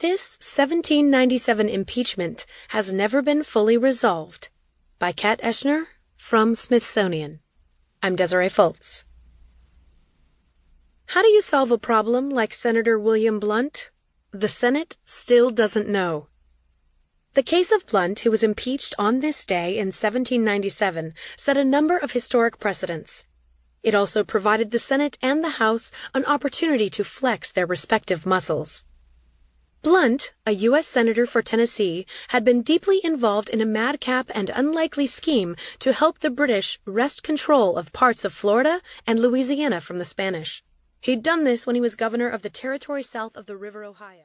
This 1797 impeachment has never been fully resolved. By Kat Eschner from Smithsonian. I'm Desiree Fultz. How do you solve a problem like Senator William Blount? The Senate still doesn't know. The case of Blount, who was impeached on this day in 1797, set a number of historic precedents. It also provided the Senate and the House an opportunity to flex their respective muscles. Blount, a U.S. Senator for Tennessee, had been deeply involved in a madcap and unlikely scheme to help the British wrest control of parts of Florida and Louisiana from the Spanish. He'd done this when he was governor of the territory south of the River Ohio.